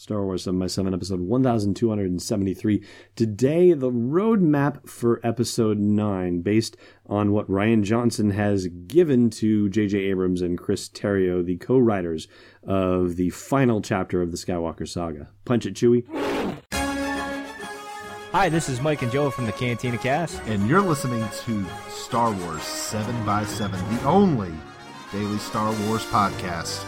Star Wars 7 by 7 episode 1273. Today, the roadmap for episode 9, based on what Rian Johnson has given to J.J. Abrams and Chris Terrio, the co writers of the final chapter of the Skywalker saga. Punch it, Chewie. Hi, this is Mike and Joe from the Cantina Cast. And you're listening to Star Wars 7 by 7 the only daily Star Wars podcast.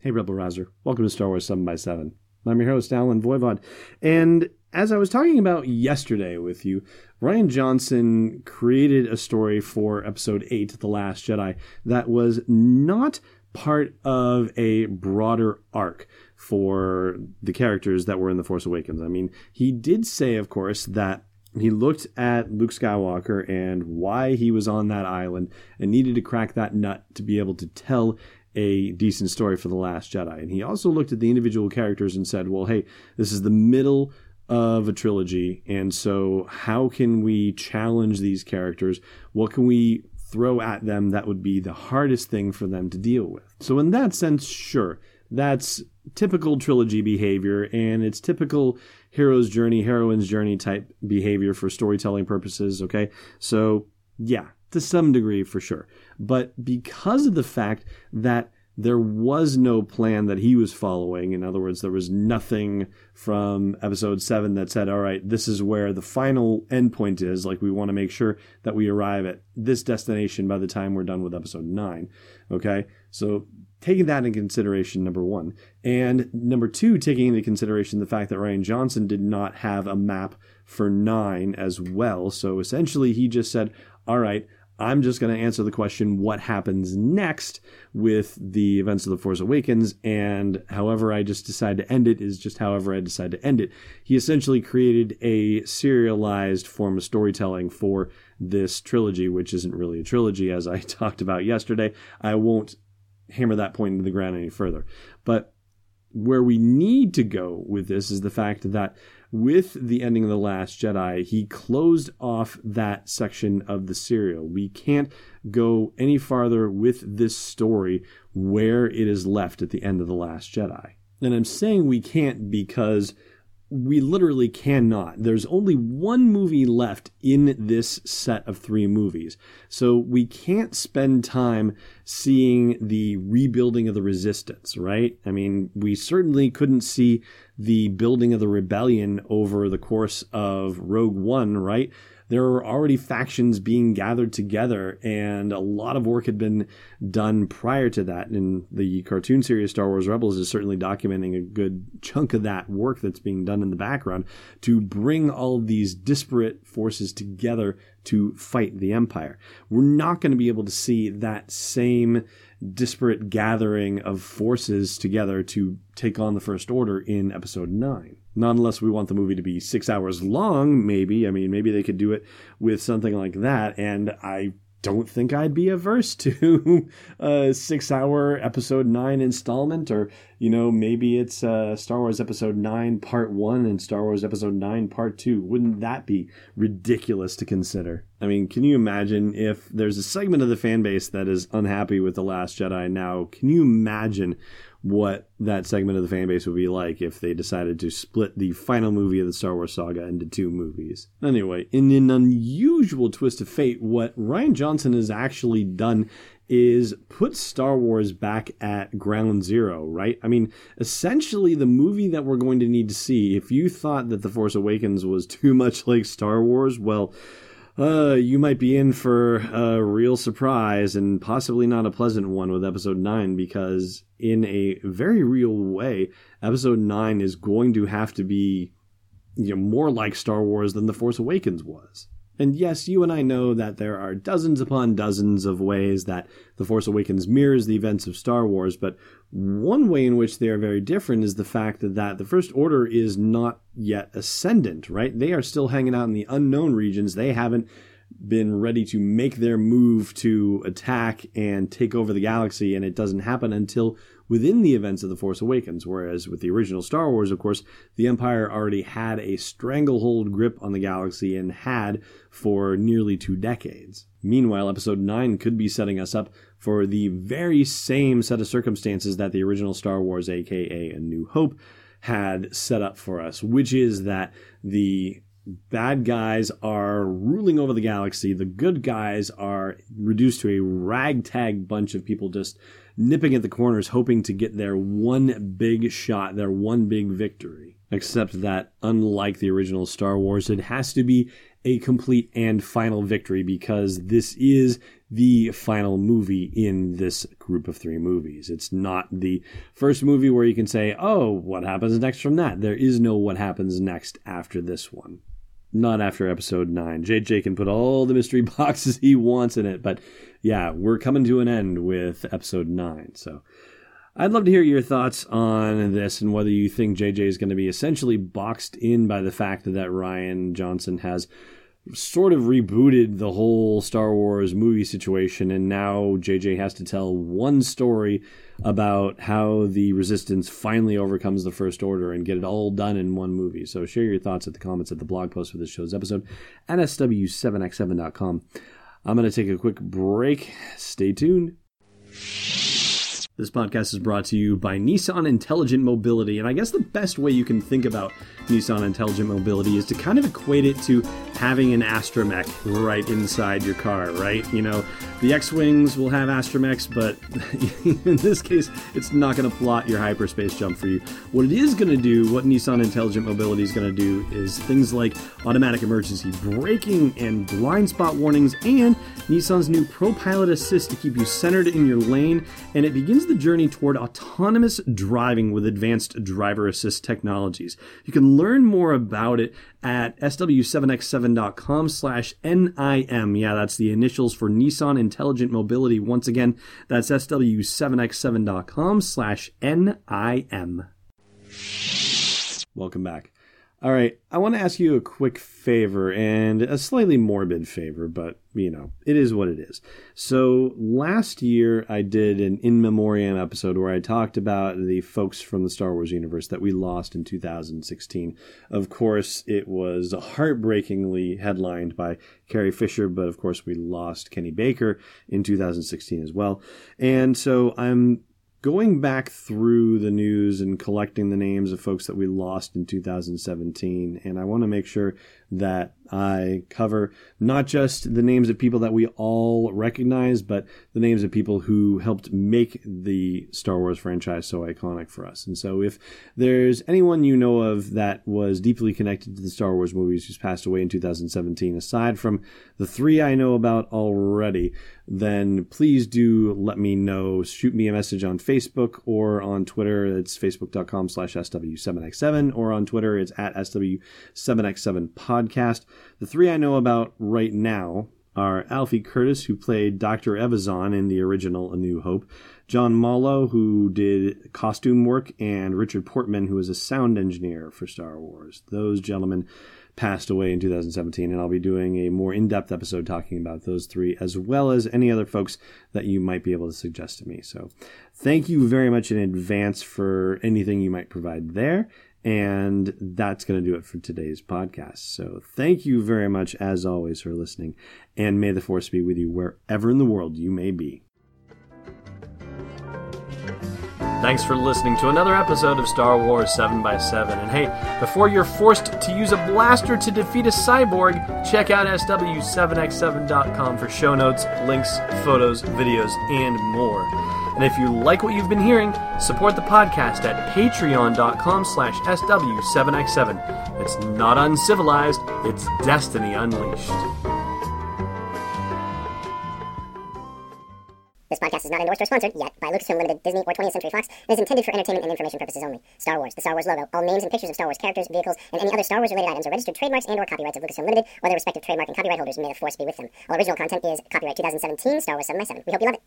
Hey, Rebel Rouser. Welcome to Star Wars 7 by 7 I'm your host, Allen Voivod. And as I was talking about yesterday with you, Rian Johnson created a story for episode 8, The Last Jedi, that was not part of a broader arc for the characters that were in The Force Awakens. I mean, he did say, of course, that he looked at Luke Skywalker and why he was on that island and needed to crack that nut to be able to tell a decent story for The Last Jedi. And he also looked at the individual characters and said, well, hey, this is the middle of a trilogy. And so, how can we challenge these characters? What can we throw at them that would be the hardest thing for them to deal with? So, in that sense, sure, that's typical trilogy behavior and it's typical hero's journey, heroine's journey type behavior for storytelling purposes. Okay. So, yeah, to some degree for sure. But because of the fact that there was no plan that he was following, in other words, there was nothing from episode seven that said, all right, this is where the final endpoint is. Like, we want to make sure that we arrive at this destination by the time we're done with episode nine. Okay. So, taking that in consideration, number one. And number two, taking into consideration the fact that Rian Johnson did not have a map for nine as well. So essentially, he just said, all right, I'm just going to answer the question what happens next with the events of The Force Awakens, and however I just decide to end it is just however I decide to end it. He essentially created a serialized form of storytelling for this trilogy, which isn't really a trilogy, as I talked about yesterday. I won't hammer that point into the ground any further. But where we need to go with this is the fact that with the ending of The Last Jedi, he closed off that section of the serial. We can't go any farther with this story where it is left at the end of The Last Jedi. And I'm saying we can't because we literally cannot. There's only one movie left in this set of three movies. So we can't spend time seeing the rebuilding of the resistance, right? I mean, we certainly couldn't see the building of the rebellion over the course of Rogue One, right? There were already factions being gathered together, and a lot of work had been done prior to that. And the cartoon series Star Wars Rebels is certainly documenting a good chunk of that work that's being done in the background to bring all these disparate forces together to fight the Empire. We're not going to be able to see that same disparate gathering of forces together to take on the First Order in Episode 9. Not unless we want the movie to be six hours long, maybe. I mean, maybe they could do it with something like that. And I don't think I'd be averse to a six hour episode nine installment, or, you know, maybe it's uh, Star Wars episode nine part one and Star Wars episode nine part two. Wouldn't that be ridiculous to consider? I mean, can you imagine if there's a segment of the fan base that is unhappy with The Last Jedi now? Can you imagine what that segment of the fan base would be like if they decided to split the final movie of the Star Wars saga into two movies. Anyway, in an unusual twist of fate, what Rian Johnson has actually done is put Star Wars back at ground zero, right? I mean, essentially, the movie that we're going to need to see, if you thought that The Force Awakens was too much like Star Wars, well, uh, you might be in for a real surprise and possibly not a pleasant one with episode 9 because, in a very real way, episode 9 is going to have to be you know, more like Star Wars than The Force Awakens was. And yes, you and I know that there are dozens upon dozens of ways that The Force Awakens mirrors the events of Star Wars, but one way in which they are very different is the fact that the First Order is not yet ascendant, right? They are still hanging out in the unknown regions. They haven't been ready to make their move to attack and take over the galaxy, and it doesn't happen until within the events of The Force Awakens. Whereas with the original Star Wars, of course, the Empire already had a stranglehold grip on the galaxy and had for nearly two decades. Meanwhile, Episode 9 could be setting us up for the very same set of circumstances that the original Star Wars, aka A New Hope, had set up for us, which is that the bad guys are ruling over the galaxy. The good guys are reduced to a ragtag bunch of people just nipping at the corners, hoping to get their one big shot, their one big victory. Except that, unlike the original Star Wars, it has to be a complete and final victory because this is the final movie in this group of three movies. It's not the first movie where you can say, oh, what happens next from that? There is no what happens next after this one. Not after episode nine. JJ can put all the mystery boxes he wants in it, but yeah, we're coming to an end with episode nine. So I'd love to hear your thoughts on this and whether you think JJ is going to be essentially boxed in by the fact that Rian Johnson has sort of rebooted the whole Star Wars movie situation, and now JJ has to tell one story about how the Resistance finally overcomes the First Order and get it all done in one movie. So share your thoughts at the comments at the blog post for this show's episode at sw7x7.com. I'm going to take a quick break. Stay tuned. This podcast is brought to you by Nissan Intelligent Mobility. And I guess the best way you can think about Nissan Intelligent Mobility is to kind of equate it to having an astromech right inside your car, right? You know, the X-Wings will have astromechs, but in this case, it's not going to plot your hyperspace jump for you. What it is going to do, what Nissan Intelligent Mobility is going to do, is things like automatic emergency braking and blind spot warnings, and Nissan's new Pro Pilot Assist to keep you centered in your lane, and it begins the journey toward autonomous driving with advanced driver assist technologies. You can learn more about it at sw7x7.com slash NIM. Yeah, that's the initials for Nissan Intelligent Mobility. Once again, that's sw7x7.com slash NIM. Welcome back. All right, I want to ask you a quick favor and a slightly morbid favor, but you know, it is what it is. So, last year I did an in memoriam episode where I talked about the folks from the Star Wars universe that we lost in 2016. Of course, it was heartbreakingly headlined by Carrie Fisher, but of course, we lost Kenny Baker in 2016 as well. And so, I'm going back through the news and collecting the names of folks that we lost in 2017, and I want to make sure that I cover not just the names of people that we all recognize, but the names of people who helped make the Star Wars franchise so iconic for us. And so, if there's anyone you know of that was deeply connected to the Star Wars movies who's passed away in 2017, aside from the three I know about already, then please do let me know. Shoot me a message on Facebook or on Twitter. It's facebook.com slash SW7x7 or on Twitter, it's at SW7x7pod podcast. The three I know about right now are Alfie Curtis, who played Dr. Evazan in the original A New Hope, John Mollo, who did costume work, and Richard Portman, who was a sound engineer for Star Wars. Those gentlemen passed away in 2017, and I'll be doing a more in depth episode talking about those three, as well as any other folks that you might be able to suggest to me. So, thank you very much in advance for anything you might provide there. And that's going to do it for today's podcast. So thank you very much, as always, for listening. And may the force be with you wherever in the world you may be. Thanks for listening to another episode of Star Wars 7x7. And hey, before you're forced to use a blaster to defeat a cyborg, check out SW7x7.com for show notes, links, photos, videos, and more. And if you like what you've been hearing, support the podcast at patreon.com slash SW7x7. It's not uncivilized, it's destiny unleashed. This podcast is not endorsed or sponsored yet by Lucasfilm Limited, Disney, or 20th Century Fox, and is intended for entertainment and information purposes only. Star Wars, the Star Wars logo, all names and pictures of Star Wars characters, vehicles, and any other Star Wars-related items are registered trademarks and/or copyrights of Lucasfilm Limited or their respective trademark and copyright holders. May the force be with them. All original content is copyright 2017 Star Wars 7 by 7 We hope you love it.